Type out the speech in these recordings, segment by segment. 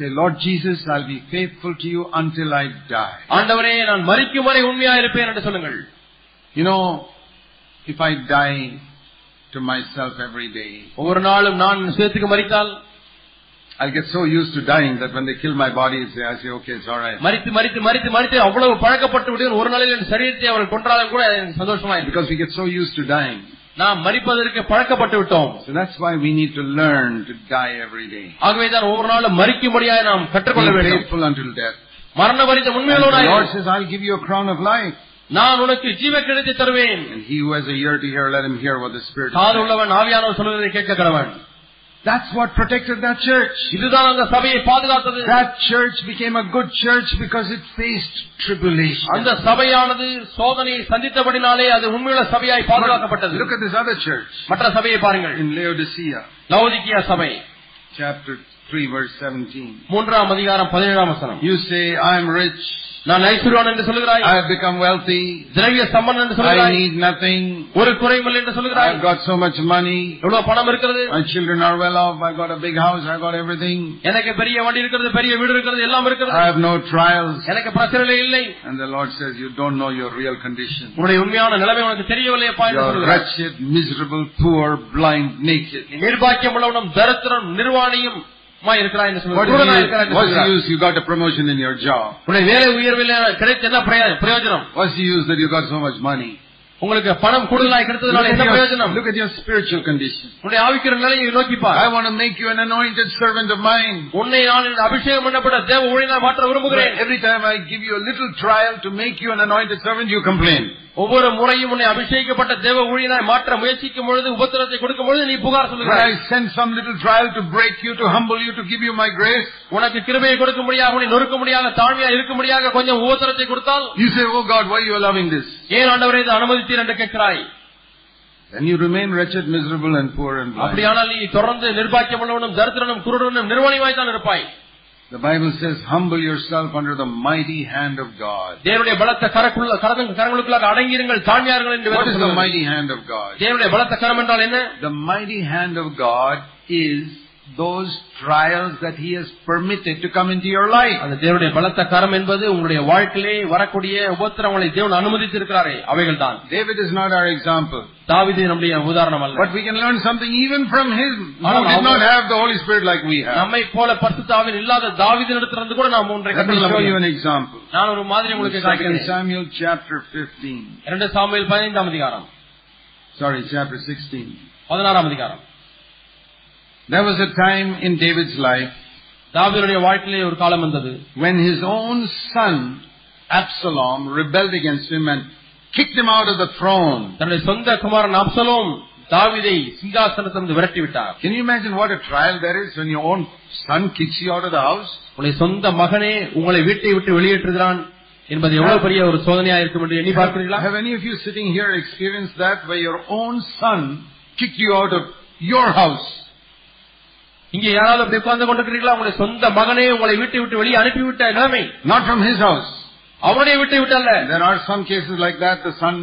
say, Lord Jesus, I'll be faithful to you until I die. ஆண்டவரே நான் மரிக்கும் வரை உண்மையா இருப்பேன் என்று சொல்லுங்கள் You know, if I die to myself every day, ஒவ்வொரு நாளும் நான் சுயத்துக்கு மறித்தால் I'll get so used to dying that when they kill my body, say, I say, okay, it's alright. மறித்து மறித்து மறித்து மறித்து அவ்வளவு பழக்கப்பட்டு விட்டு ஒரு நாளில் என் சரீரத்தை அவர்கள் கொன்றாலும் கூட எனக்கு சந்தோஷமா இருக்கு Because we get so used to dying. நாம் மறிப்பதற்கு பழக்கப்பட்டு விட்டோம் So that's why we need to learn to die every day. ஆகவேதான் ஒவ்வொரு நாளும் மறிக்கும்படியாக நாம் கற்றுக்கொள்ள Be வேண்டும் faithful until death. மரண வரித்த And the உண்மையோடு Lord says, I'll give you a crown of life. நான் உனக்கு ஜீவ கிடைத்து தருவேன் And he who has a ear to hear, let him hear what the Spirit காது says. உள்ளவன் ஆவியானவர் சொல்வதை கேட்க கடவன் That's what protected that church. இதுதான் அந்த சபையை பாதுகாத்தது That church became a good church because it faced tribulation. அந்த சபையானது சோதனையை சந்தித்தபடினாலே அது உண்மையுள்ள சபையாய் பாதுகாக்கப்பட்டது Look at this other church மற்ற சபையை பாருங்கள் in Laodicea, லவோதிக்கியா சபை chapter 3, verse 17. மூன்றாம் அதிகாரம் பதினேழாம் வசனம் You say, I'm rich, நான் ஐஸ்வர்யான் என்று சொல்லுகிறாய் I have become wealthy, திரவிய சம்பந்தன் என்று I சொல்லுகிறாய் need nothing, ஒரு குறைமில்லை என்று சொல்லுகிறாய் I've got so much money, எவ்வளவு பணம் இருக்கிறது my children are well off, I've got a big house, I've got everything, எனக்கு பெரிய வண்டி இருக்கிறது பெரிய வீடு இருக்கிறது எல்லாம் I இருக்கிறது have no trials. எனக்கு பிரச்சனை இல்லை And the Lord says, you don't know your real condition. உன்னுடைய உண்மையான நிலைமை உனக்கு தெரியவில்லையப்பா என்று You're சொல்லுகிறாய் wretched, miserable, poor, blind, naked. நீ நிர்பாக்கியம் உள்ளவனும் தரித்திரம் நிர்வாணியும் இருக்கிறாய் என்று What is, சொல்லுகிறாய் the, what's the use you got a promotion in your job? உன்னுடைய வேலை உயர்வில் கிடைத்த என்ன பிரய- பிரயோஜனம் What's the use that you got so much money? உங்களுக்கு பணம் கூடுதலாய் Look கிடைத்ததுனால at, என்ன your, பிரயோஜனம் look at your spiritual condition. உன்னுடைய ஆவிக்கிற நிலையை நோக்கி பார் I want to make you an anointed servant of mine. உன்னை நான் இந்த அபிஷேகம் பண்ணப்பட்ட தேவ ஊழியனாய் மாற்ற But விரும்புகிறேன் every time I give you a little trial to make you an anointed servant, you complain. ஒவ்வொரு முறையும் உன்னை அபிஷேகிக்கப்பட்ட தேவ ஊழியனாய் மாற்ற முயற்சிக்கும் பொழுது உபத்திரத்தை கொடுக்கும் பொழுது நீ புகார் சொல்லுகிறாய் to humble you, to give you my grace, உனக்கு கிருபையை கொடுக்க முடியாக உன்னை நொறுக்க முடியாத தாழ்மையா இருக்க முடியாத கொஞ்சம் உபத்திரத்தை கொடுத்தால் say, oh God, why you allowing this? ஏன் ஆண்டவரே இதை அனுமதித்தீர் என்று கேட்கிறாய் Then you remain wretched, miserable and poor and blind. அப்படியானால் நீ தொடர்ந்து நிர்பாக்கியம் உள்ளவனும் தரித்திரனும் குருடனும் நிர்வாணியாய் தான் இருப்பாய் The Bible says, humble yourself under the mighty hand of God. தேவனுடைய பலத்த கரக்குள்ள கரங்க- கரங்களுக்குள்ளாக அடங்கியிருங்கள் தாழ்மையார்கள் என்று What வேதம் is the சொல்லுகிறது. mighty hand of God? தேவனுடைய பலத்த கரம் என்றால் என்ன The mighty hand of God is those trials that He has permitted to come into your life. அந்த தேவனுடைய பலத்த கரம் என்பது உங்களுடைய வாழ்க்கையிலே வரக்கூடிய உபத்திரங்களை தேவன் அனுமதித்திருக்கிறாரே அவைகள் தான் David is not our example. தாவிது நம்முடைய உதாரணம் அல்ல But we can learn something even from him, who Anam- did not have the Holy Spirit like we have. நம்மை போல பரிசுத்தாவின் இல்லாத தாவிதினிடத்திலிருந்து கூட நாம் ஒன்றை Let me கற்றுக்கொள்ள show you முடியும். an example. நான் ஒரு மாதிரி உங்களுக்கு 2 காட்டுகிறேன். Samuel chapter 15. இரண்டு சாமுவேல் பதினைந்தாம் அதிகாரம் Sorry, chapter 16. பதினாறாம் அதிகாரம் There was a time in David's life தாவீதுடைய வாழ்க்கையிலே ஒரு காலம் வந்தது when his own son, Absalom, rebelled against him and kicked him out of the throne. தன்னுடைய சொந்த குமாரன் அப்சலோம் தாவீதை சிங்காசனத்திலிருந்து விரட்டி விட்டார் Can you imagine what a trial there is when your own son kicks you out of the house? உங்களுடைய சொந்த மகனே உங்களை வீட்டை விட்டு வெளியேற்றுகிறான் என்பது எவ்வளவு பெரிய ஒரு சோதனையா இருக்கும் என்று எண்ணி பார்க்கிறீர்களா Have any of you sitting here experienced that where your own son kicked you out of your house? இங்கே யாராவது அப்படி உட்கார்ந்து கொண்டிருக்கிறீர்களா உங்களுடைய சொந்த மகனே உங்களை வீட்டை விட்டு வெளியே அனுப்பிவிட்ட நிலைமை Not from his house. அவனுடைய வீட்டை விட்டு அல்ல There are some cases like that. The son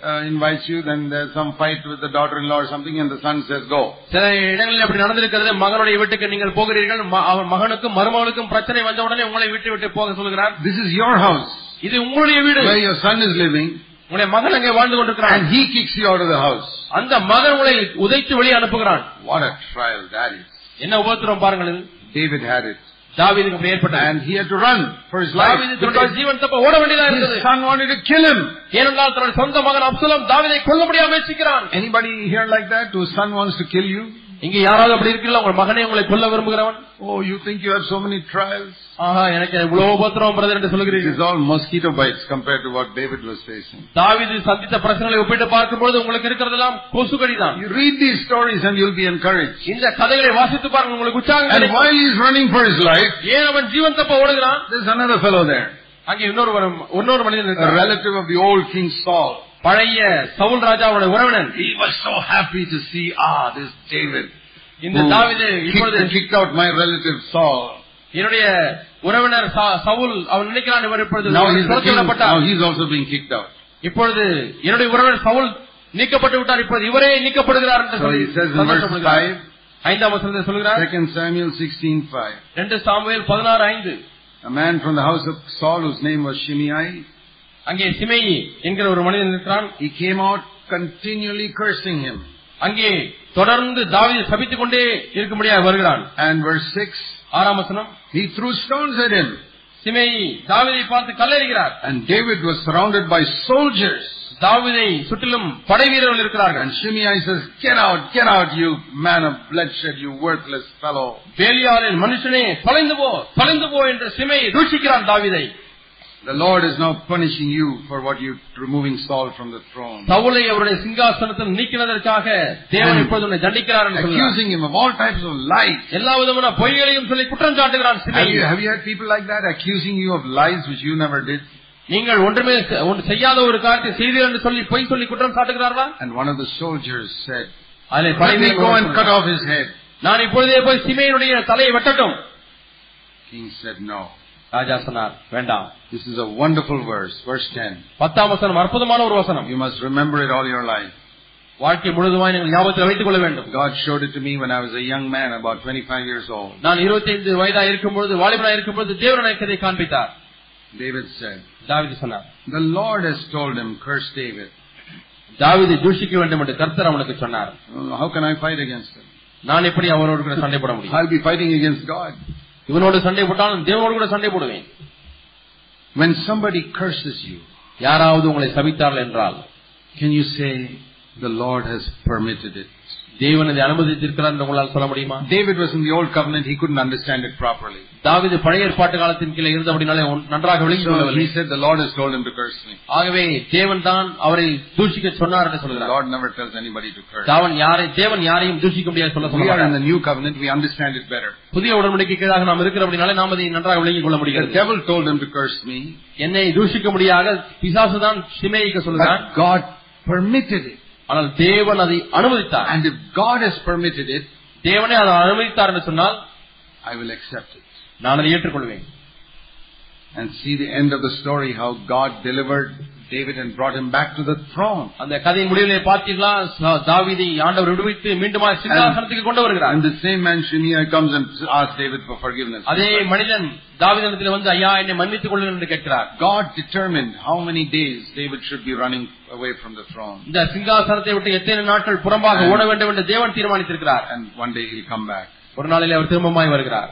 uh, invites you, then there's some fight with the daughter-in-law or something, and the son says, go. சில இடங்களில் அப்படி நடந்திருக்கிறது மகனுடைய வீட்டுக்கு நீங்கள் போகிறீர்கள் ம- அவன் மகனுக்கும் மருமகளுக்கும் பிரச்சனை வந்த உடனே உங்களை வீட்டை விட்டு போக சொல்கிறார் This is your house இது உங்களுடைய வீடு where your son is living, உங்களுடைய மகன் அங்கே வாழ்ந்து கொண்டிருக்கிறான் and he kicks you out of the house. அந்த மகன் உங்களை உதைத்து வெளியே அனுப்புகிறான் What a trial that is. என்ன உபத்திரம் பாருங்கள் இது. David had it. தாவீதுக்கு அப்படி ஏற்பட்டது And he had to run for his life. தாவீது தன்னுடைய ஜீவன் தப்ப ஓட வேண்டியதா இருந்தது His son wanted to kill him. ஏனென்றால் தன்னுடைய சொந்த மகன் அப்சலம் தாவீதை கொல்ல முடியாம முயற்சிக்கிறான் Anybody here like that whose son wants to kill you? இங்க யாராவது அப்படி இருக்கீங்களா உங்கள் மகனை உங்களை கொல்ல விரும்புகிறவன் Oh, you think you have so many trials? ஆஹா எனக்கு இவ்வளவு உபத்திரம் பிரதர் என்று It சொல்கிறீர்கள் is all mosquito bites compared to what David was facing. தாவீது சந்தித்த பிரச்சனைகளை ஒப்பிட்டு பார்க்கும்போது உங்களுக்கு இருக்கிறதெல்லாம் கொசுக்கடி தான் You read these stories and you'll be encouraged. இந்த கதைகளை வாசித்து பாருங்க உங்களுக்கு உற்சாகம் And கிடைக்கும். while he's running for his life, ஏன் அவன் ஜீவன் தப்ப ஓடுகிறான் there's another fellow there, அங்கே இன்னொரு வரும்- இன்னொரு மனிதன் a இருக்கிறார். relative of the old King Saul. பழைய சவுல் ராஜாவுடைய உறவினன் He was so happy to see, ah, this David. இந்த who தாவீது இப்பொழுது kicked, kicked out my relative Saul. என்னுடைய உறவினர் சா- சவுல் அவன் நினைக்கிறான் இவர் இப்பொழுது Now he's, the துரத்தி king, now விடப்பட்டார் he's also being kicked out. இப்பொழுது என்னுடைய உறவினர் சவுல் நீக்கப்பட்டு விட்டார் இப்பொழுது இவரே நீக்கப்படுகிறார் என்று So சொல்லி he says in verse சந்தோஷப்படுகிறார். 5, ஐந்தாம் வசனத்தை சொல்கிறார் 2 Samuel 16:5. ரெண்டு சாமுவேல் பதினாறு ஐந்து A man from the house of Saul whose name was Shimei, அங்கே சிமேயி என்கிற ஒரு மனிதன் இருக்கிறான் he came out continually cursing him. அங்கே தொடர்ந்து தாவீதை சபித்துக் கொண்டே இருக்கும்படியாக வருகிறான் And verse 6, ஆறாம் வசனம் he threw stones at him. சிமேயி தாவீதை பார்த்து கல்லெறிகிறார் And David was surrounded by soldiers. தாவீதை சுற்றிலும் படை வீரர்கள் இருக்கிறார்கள் And Shimei says, Get out, get out, you man of bloodshed, you worthless fellow. வேலியாரின் மனுஷனே தொலைந்து போ தொலைந்து போ என்று சிமையை தூஷிக்கிறான் தாவீதை The Lord is now punishing you for what you removing Saul from the throne. சவுலை அவருடைய சிங்காசனத்தில் நீக்கினதற்காக தேவன் இப்பொழுது உன்னை தண்டிக்கிறார் என்று சொல்கிறார் Accusing him of all types of lies. எல்லா விதமான பொய்களையும் சொல்லி குற்றம் சாட்டுகிறான் Have சிமை you, have you had people like that accusing you of lies which you never did? நீங்கள் ஒன்றுமே செ- ஒன்று செய்யாத ஒரு காரியத்தை செய்தீர்கள் என்று சொல்லி பொய் சொல்லி குற்றம் சாட்டுகிறார்களா And one of the soldiers said, அதிலே Let படை me வீரர்கள் go and cut சொன்னார், off his head. நான் இப்பொழுதே போய் சிமையனுடைய தலையை வெட்டட்டும் King said, No. ராஜா சொன்னார் வேண்டாம் This is a wonderful verse, verse 10. பத்தாம் வசனம் அற்புதமான ஒரு வசனம் You must remember it all your life. வாழ்க்கை முழுதுமாய் நீங்கள் ஞாபகத்தில் வைத்துக் கொள்ள வேண்டும் God showed it to me when I was a young man, about 25 years old. நான் 25 வயதா இருக்கும்பொழுது வாலிபனா இருக்கும்பொழுது தேவன் எனக்கு இதை காண்பித்தார் David said, தாவீது சொன்னார் The Lord has told him, curse David. தாவீதை தூஷிக்க வேண்டும் என்று கர்த்தர் அவனுக்கு சொன்னார் Uh, How can I fight against him? நான் எப்படி அவரோடு கூட சண்டை போட முடியும் I'll be fighting against God. இவனோடு சண்டை போட்டாலும் தேவனோடு கூட சண்டை போடுவேன் When somebody curses you, யாராவது உங்களை சபித்தார்கள் என்றால் can you say, The Lord has permitted it? தேவன் இதை அனுமதித்திருக்கிறார் என்று உங்களால் சொல்ல முடியுமா David was in the old covenant, he couldn't understand it properly. தாவீது பழைய ஏற்பாட்டு காலத்தின் கீழே இருந்தபடினாலே உன் நன்றாக விளங்கிக் So கொள்ளவில்லை he said, The Lord has told him to curse me. ஆகவே தேவன் தான் அவரை தூஷிக்க சொன்னார் என்று The சொல்கிறார் Lord never tells anybody to curse. தாவன் யாரை தேவன் யாரையும் தூஷிக்க முடியாது சொல்ல We are in சொல்ல the new covenant, we understand it better. புதிய உடன்படிக்கை கீழாக நாம் இருக்கிறபடினாலே நாம் அதை நன்றாக விளங்கிக் கொள்ள The முடிகிறது devil told him to curse me, என்னை தூஷிக்க முடியாத பிசாசு தான் சிமையிக்க சொல்லுகிறான் but God permitted it. ஆனால் தேவன் அதை அனுமதித்தார் And if God has permitted it, தேவனே அதை அனுமதித்தார் என்று சொன்னால் I will accept it. நான் அதை ஏற்றுக்கொள்வேன் And see the end of the story, how God delivered David and brought him back to the throne. அந்த கதையின் முடிவிலே பார்த்தீர்களா தாவீதை ஆண்டவர் விடுவித்து மீண்டுமா சிங்காசனத்துக்கு கொண்டு வருகிறார் And the same man Shimei comes and asks David for forgiveness. அதே மனிதன் தாவீதத்தில் வந்து ஐயா என்னை மன்னித்துக் கொள்ளுங்கள் என்று கேட்கிறார் God determined how many days David should be running away from the throne. இந்த சிங்காசனத்தை விட்டு எத்தனை நாட்கள் புறம்பாக ஓட வேண்டும் என்று தேவன் தீர்மானித்திருக்கிறார் And one day he'll come back. ஒரு நாளிலே அவர் திரும்பமாய் வருகிறார்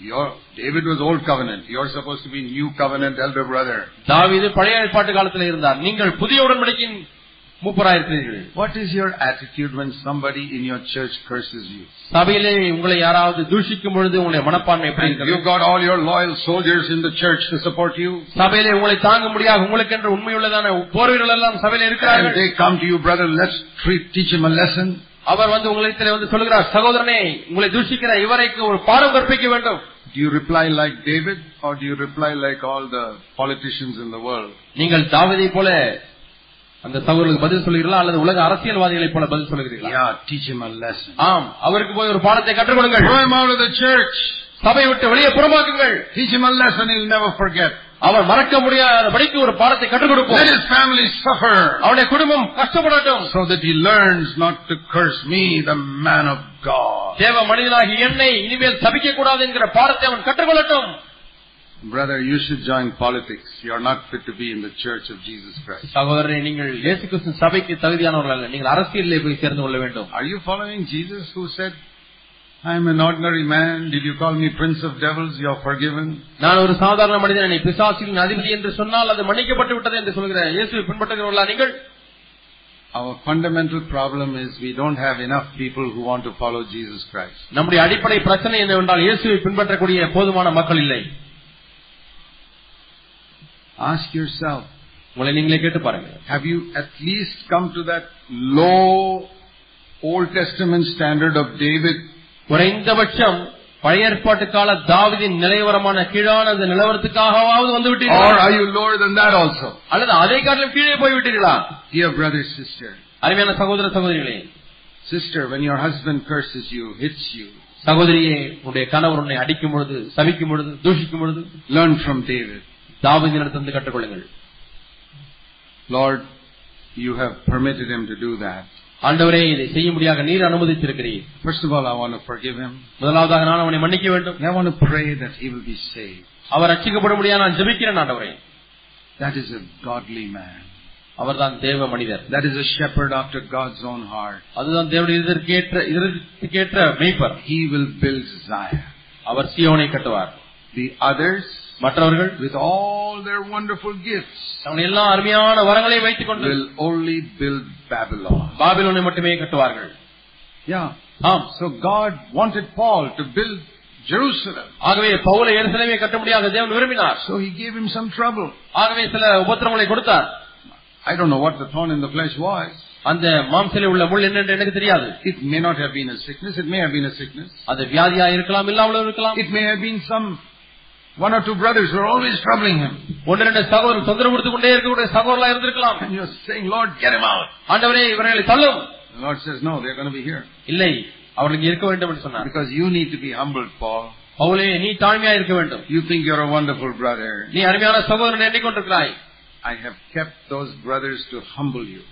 Your, David was old covenant. You're supposed to be new covenant elder brother. தாவீது பழைய ஏற்பாட்டு காலத்தில் இருந்தார் நீங்கள் புதிய உடன்படிக்கையின் மூப்பராயிருக்கிறீர்கள் What is your attitude when somebody in your church curses you? சபையிலே உங்களை யாராவது தூஷிக்கும் பொழுது உங்களுடைய மனப்பான்மை எப்படி And இருக்கிறது you've got all your loyal soldiers in the church to support you. சபையிலே உங்களை தாங்க முடியாது உங்களுக்கு என்று உண்மையுள்ளதான போர் வீரர்கள் எல்லாம் சபையில And இருக்கிறார்கள் they come to you, brother, let's treat, teach him a lesson. அவர் வந்து உங்களிடத்தில் வந்து சொல்கிறார் சகோதரனே உங்களை தூஷிக்கிற இவரைக்கு ஒரு பாடம் கற்பிக்க வேண்டும் Do you reply like David or do you reply like all the politicians in the world? நீங்கள் தாவதை போல அந்த சகோதரர்களுக்கு பதில் சொல்கிறீர்களா அல்லது உலக அரசியல்வாதிகளைப் போல பதில் சொல்கிறீர்களா Yeah, teach him a lesson. ஆம் அவருக்கு போய் ஒரு பாடத்தை கற்றுக் கொடுங்கள் Throw him out of the church. சபை விட்டு வெளியே புறமாக்குங்கள் Teach him a lesson he'll never forget. அவர் மறக்க முடியாதபடிக்கு ஒரு பாடத்தை கற்றுக் Let கொடுப்போம் his family suffer அவனுடைய குடும்பம் கஷ்டப்படட்டும் so that he learns not to curse me, the man of God. தேவ மனிதனாகி என்னை இனிமேல் சபிக்க கூடாது என்கிற பாடத்தை அவன் கற்றுக்கொள்ளட்டும் Brother, you should join politics. You are not fit to be in the church of Jesus Christ. சகோதரரை நீங்கள் இயேசு கிறிஸ்து சபைக்கு தகுதியானவர்கள் அல்ல நீங்கள் அரசியலிலே போய் சேர்ந்து கொள்ள வேண்டும் Are you following Jesus who said, I am an ordinary man. Did you call me prince of devils? You are forgiven. நான் ஒரு சாதாரண மனிதன் என்னை பிசாசின் அதிபதி என்று சொன்னால் அது மன்னிக்கப்பட்டு விட்டது என்று சொல்கிற இயேசுவை பின்பற்றுகிறவர்களா நீங்கள் Our fundamental problem is we don't have enough people who want to follow Jesus Christ. நம்முடைய அடிப்படை பிரச்சனை என்னவென்றால் இயேசுவை பின்பற்றக்கூடிய போதுமான மக்கள் இல்லை Ask yourself, உங்களை நீங்களே கேட்டு பாருங்க have you at least come to that low Old Testament standard of David? குறைந்தபட்சம் பழைய ஏற்பாட்டு கால தாவிதின் நிலைவரமான கீழான அந்த நிலவரத்துக்காகவாவது வந்து Or விட்டீர்களா are you lower than that also? அல்லது அதை காட்டிலும் கீழே போய் விட்டீர்களா Dear brother, sister, அருமையான சகோதர சகோதரிகளே sister, when your husband curses you, hits you, சகோதரியே உன்னுடைய கணவர் உன்னை அடிக்கும் பொழுது சபிக்கும் பொழுது தூஷிக்கும் பொழுது learn from David. தாவிதினிடத்திலிருந்து கற்றுக்கொள்ளுங்கள் Lord, you have permitted him to do that. ஆண்டவரே இதை செய்ய முடியாத நீர் அனுமதித்திருக்கிறீர் First of all, I want to forgive him. முதலாவதாக நான் அவனை மன்னிக்க வேண்டும் I want to pray that he will be saved. அவர் ரட்சிக்கப்பட முடியாது நான் ஜெபிக்கிறேன் ஆண்டவரே That is a godly man. அவர்தான் தேவ மனிதர் That is a shepherd after God's own heart. அதுதான் தேவனுடைய இதற்கேற்ற இதற்கேற்ற மெய்ப்பர் He will build Zion. அவர் சியோனை கட்டுவார் The others, மற்றவர்கள் with all their wonderful gifts, தங்களுடைய எல்லா அருமையான வரங்களை வைத்துக் கொண்டு will only build Babylon. பாபிலோனை மட்டுமே கட்டுவார்கள் Yeah. ஆம் So God wanted Paul to build Jerusalem. ஆகவே பவுலை எருசலேமே கட்ட முடியாத தேவன் விரும்பினார் So he gave him some trouble. ஆகவே சில உபத்திரங்களை கொடுத்தார் I don't know what the thorn in the flesh was. அந்த மாம்சலே உள்ள முள் என்னென்று எனக்கு தெரியாது It may not have been a sickness. It may have been a sickness. அது வியாதியா இருக்கலாம் இல்லாமலும் இருக்கலாம் It may have been some one or two brothers who are always troubling him. ஒன்று ரெண்டு சகோதரர் தொந்தரவு கொடுத்து கொண்டே இருக்கக்கூடிய சகோதரா இருந்திருக்கலாம் And you're saying, Lord, get him out. ஆண்டவரே இவர்களை தள்ளும் The Lord says, no, they're going to be here. இல்லை அவர்களுக்கு இருக்க வேண்டும் என்று சொன்னார் Because you need to be humbled, Paul. பவுலே நீ தாழ்மையா இருக்க வேண்டும் You think you're a wonderful brother. நீ அருமையான சகோதரன் எண்ணிக்கொண்டிருக்கிறாய் I have kept those brothers to humble you.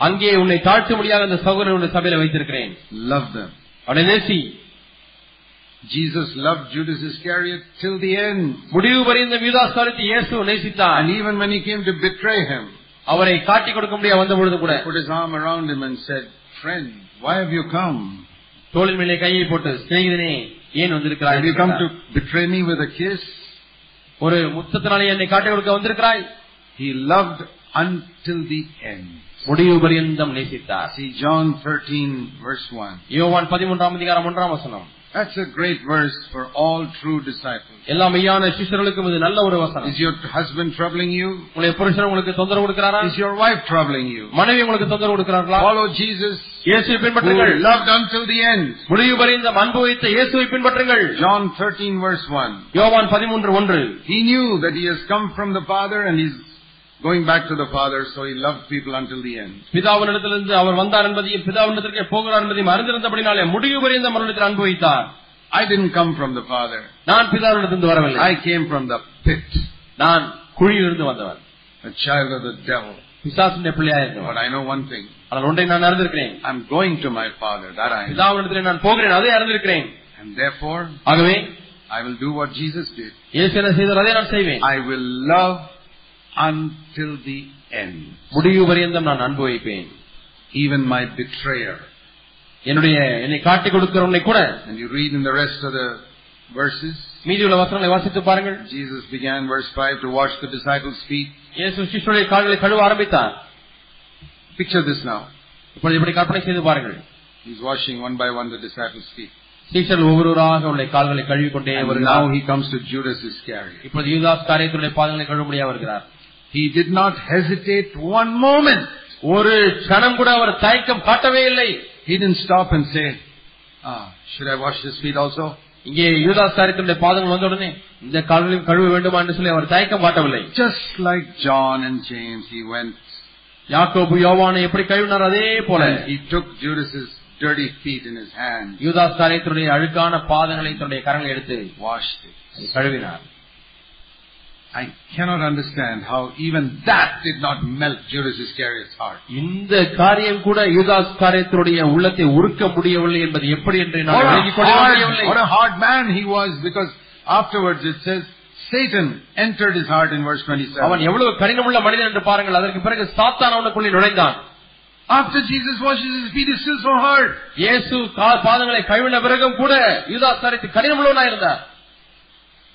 அங்கே உன்னை தாழ்த்த முடியாத அந்த சகோதரன் உன்னை சபையில வைத்திருக்கிறேன் Love them. அவனை நேசி Jesus loved Judas Iscariot till the end. முடிவு வரைந்த மீதாஸ்காரத்தை இயேசு நேசித்தார் And even when he came to betray him, அவரை காட்டிக் கொடுக்க முடியாது வந்த பொழுது கூட he put his arm around him and said, Friend, why have you come? தோளின் மேலே கையை போட்டு சிநேகிதனே ஏன் வந்திருக்கிறாய் Have you come to betray me with a kiss? ஒரு முத்தத்தினாலே என்னை காட்டிக் கொடுக்க வந்திருக்கிறாய் He loved until the end. முடிவு பரியந்தம் நேசித்தார் See John 13 verse 1. யோவான் பதிமூன்றாம் அதிகாரம் ஒன்றாம் வசனம் That's a great verse for all true disciples. எல்லா மெய்யான சிஷ்யர்களுக்கும் இது நல்ல ஒரு வசனம் Is your husband troubling you? உங்களுடைய புருஷன் உங்களுக்கு தொந்தரவு கொடுக்கிறாரா Is your wife troubling you? மனைவி உங்களுக்கு தொந்தரவு கொடுக்கிறார்களா Follow Jesus இயேசுவை who பின்பற்றுங்கள் loved until the end. முடிவு பரியந்தம் அன்பு வைத்த இயேசுவை பின்பற்றுங்கள் John 13 verse 1. யோவான் பதிமூன்று ஒன்று He knew that he has come from the Father and he's going back to the Father, so he loved people until the end. பிதாவினிடத்திலிருந்து அவர் வந்தார் என்பதையும் பிதாவினிடத்திற்கே போகிறார் என்பதையும் அறிந்திருந்தபடினாலே முடிவு பரியந்தம் அவரிடத்தில் அன்பு வைத்தார் I didn't come from the Father. நான் பிதாவினிடத்திலிருந்து வரவில்லை I came from the pit, நான் குழியிலிருந்து வந்தவன் a child of the devil. பிசாசுடைய பிள்ளையா இருந்தவன் But I know one thing. ஆனால் ஒன்றை நான் அறிந்திருக்கிறேன் I'm going to my Father, that I know. பிதாவினிடத்திலே நான் போகிறேன் அதை அறிந்திருக்கிறேன் And therefore, ஆகவே I will do what Jesus did. இயேசு என்ன செய்தார் அதை நான் செய்வேன் I will love until the end. முடிவு பரியந்தம் நான் அன்பு வைப்பேன் Even my betrayer. என்னுடைய என்னை காட்டிக் கொடுக்கிறவனை கூட And you read in the rest of the verses, மீதியுள்ள வசனங்களை வாசித்து பாருங்கள் Jesus began verse 5 to wash the disciples' feet. இயேசு சிஷ்யருடைய கால்களை கழுவ ஆரம்பித்தார் Picture this now. இப்பொழுது இப்படி கற்பனை செய்து பாருங்கள் He's washing one by one the disciples' feet. சீஷர்கள் ஒவ்வொருவராக உள்ள கால்களை கழுவி கொண்டே And வருகிறார் now he comes to Judas Iscariot. இப்பொழுது யூதாஸ் காரியத்தினுடைய பாதங்களை கழுவும்படியா வருகிறார் He did not hesitate one moment. ஒரு க்ஷணம் கூட அவர் தயக்கம் காட்டவே இல்லை He didn't stop and say, ah, should I wash his feet also? இங்கே யூதாஸ் காரியத்தினுடைய பாதங்கள் வந்த உடனே இந்த கால்களையும் கழுவ வேண்டுமா என்று சொல்லி அவர் தயக்கம் காட்டவில்லை Just like John and James, he went யாக்கோபு யோவானை எப்படி கழுவினார் அதே போல and he took Judas's dirty feet in his hand, யூதாஸ் காரியத்தினுடைய அழுக்கான பாதங்களை தன்னுடைய கரங்களை எடுத்து washed it. அதை கழுவினார் I cannot understand how even that did not melt Judas Iscariot's heart. இந்த காரியம் கூட யூதாஸ் காரியத்தினுடைய உள்ளத்தை உருக்க முடியவில்லை என்பது எப்படி என்று நான் a, விளங்கிக் கொள்ள hard, முடியவில்லை what a hard man he was because afterwards it says Satan entered his heart in verse 27. அவன் எவ்வளவு கடினமுள்ள மனிதன் என்று பாருங்கள் அதற்கு பிறகு சாத்தான் அவனுக்குள்ளே நுழைந்தான் After Jesus washes his feet, it's still so hard. இயேசு பாதங்களை கழுவின பிறகும் கூட யூதாஸ் காரியத்தை கடினமுள்ளவனா இருந்தார்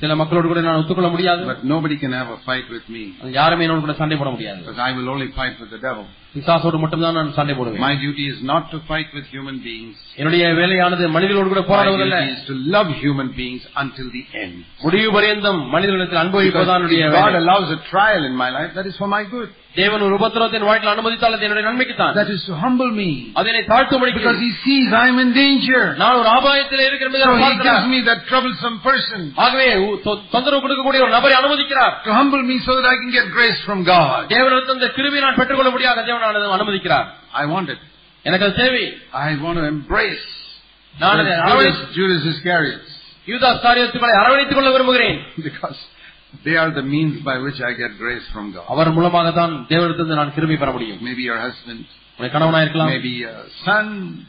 சில மக்களோடு கூட நான் ஒத்துக்கொள்ள முடியாது But nobody can have a fight with me அது யாருமே என்னோடு கூட சண்டை போட முடியாது because I will only fight with the devil. பிசாசோடு மட்டும்தான் நான் சண்டை போடுவேன் My duty is not to fight with human beings. என்னுடைய வேலையானது மனிதர்களோடு கூட My போராடுவதல்ல duty is to love human beings until the end. முடிவு பரியந்தம் மனிதர்களிடத்தில் Because அனுபவிப்பதுதான் என்னுடைய if God வேலை. allows a trial in my life, that is for my good. தேவன் ஒரு உபத்திரத்தின் வாழ்க்கையில் அனுமதித்தால் அது என்னுடைய நன்மைக்குத்தான் That is to humble me. அதனை தாழ்த்தும்படிக்கு Because He sees I am in danger. நான் ஒரு ஆபாயத்தில் இருக்கிறேன் என்பதை So அவர் He gives பார்க்கிறார். me that troublesome person ஆகவே உ- தொ- தொந்தரவு கொடுக்கக்கூடிய ஒரு நபரை அனுமதிக்கிறார் to humble me so that I can get grace from God. தேவனிடத்தில் இந்த கிருபை நான் பெற்றுக்கொள்ள முடியாத தேவன் அனுமதிக்கிறார் I want it. எனக்கு அது தேவை I want to embrace நான் அதை Judas, அரவணை- Judas Iscariot யூதாஸ் காரியத்துக்களை அரவணைத்துக் கொள்ள விரும்புகிறேன் because they are the means by which I get grace from God. அவர் மூலமாக தான் தேவனிடத்திலிருந்து நான் கிருபை பெற முடியும் Maybe your husband, உங்கள் கணவனா இருக்கலாம் maybe a son,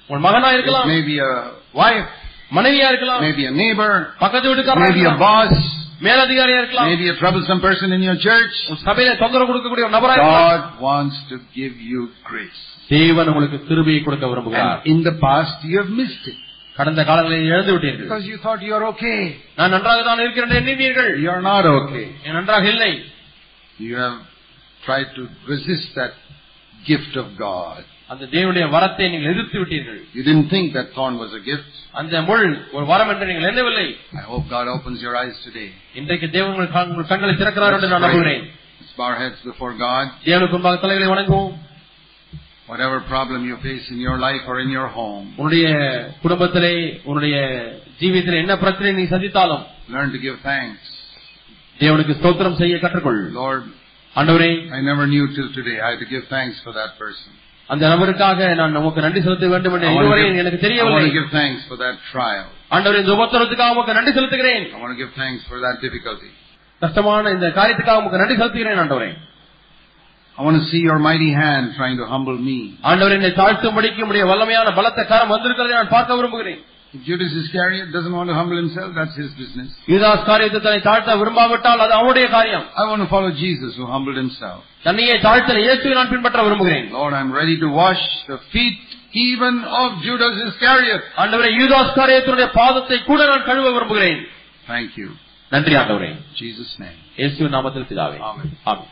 உங்கள் மகனா இருக்கலாம் maybe a wife, மனைவியா இருக்கலாம் maybe a neighbor, பக்கத்து வீட்டுக்காரனா maybe a இருக்கலாம் boss, மேலதிகாரியா இருக்கலாம் maybe a troublesome person in your church. உங்கள் சபையில தொந்தரவு கொடுக்கக்கூடிய ஒரு நபரா இருக்கலாம் God wants to give you grace. தேவன் உங்களுக்கு கிருபையை கொடுக்க விரும்புகிறார் And in the past you have missed it கடந்த காலங்களில் இழந்து விட்டீர்கள் because you thought you are okay. நான் நன்றாக தான் இருக்கிறேன் என்று எண்ணினீர்கள் You are not okay. நான் நன்றாக இல்லை You have tried to resist that gift of God. அந்த தேவனுடைய வரத்தை நீங்கள் எதிர்த்து விட்டீர்கள் You didn't think that thorn was a gift. அந்த முள் ஒரு வரம் என்று நீங்கள் எண்ணவில்லை I hope God opens your eyes today. இன்றைக்கு தேவன் உங்கள் கண்- உங்கள் கண்களை திறக்கிறார் என்று நான் நம்புகிறேன் Let's bow our heads before God. தேவனுக்கு முன்பாக தலைகளை வணங்குவோம் Whatever problem you face in your life or in your home, உன்னுடைய குடும்பத்திலே உன்னுடைய ஜீவியத்திலே என்ன பிரச்சனை நீ சந்தித்தாலும் learn to give thanks. தேவனுக்கு ஸ்தோத்திரம் செய்ய கற்றுக்கொள் Lord, ஆண்டவரே I never knew till today I had to give thanks for that person. அந்த நபருக்காக நான் உமக்கு நன்றி செலுத்த வேண்டும் என்று I want, இதுவரை to give, எனக்கு I want தெரியவில்லை to give thanks for that trial. ஆண்டவரே இந்த உபத்திரத்துக்காக உமக்கு நன்றி செலுத்துகிறேன் I want to give thanks for that difficulty. கஷ்டமான இந்த காரியத்துக்காக உமக்கு நன்றி செலுத்துகிறேன் ஆண்டவரே I want to see your mighty hand trying to humble me. ஆண்டவரே என்னை தாழ்த்தும்படிக்கு உடைய வல்லமையான பலத்த காரம் வந்திருக்கிறதை நான் பார்க்க விரும்புகிறேன் If Judas Iscariot doesn't want to humble himself, that's his business. யூதாஸ் காரியத்தை தன்னை தாழ்த்த விரும்பாவிட்டால் அது அவனுடைய காரியம் I want to follow Jesus who humbled himself. தன்னையே தாழ்த்தல் இயேசுவை நான் பின்பற்ற விரும்புகிறேன் Lord, I'm ready to wash the feet even of Judas Iscariot. ஆண்டவரே யூதாஸ் காரியத்தினுடைய பாதத்தை கூட நான் கழுவ விரும்புகிறேன் Thank you. நன்றி ஆண்டவரே In Jesus' name. இயேசுவின் நாமத்தில் பிதாவே Amen. ஆமென்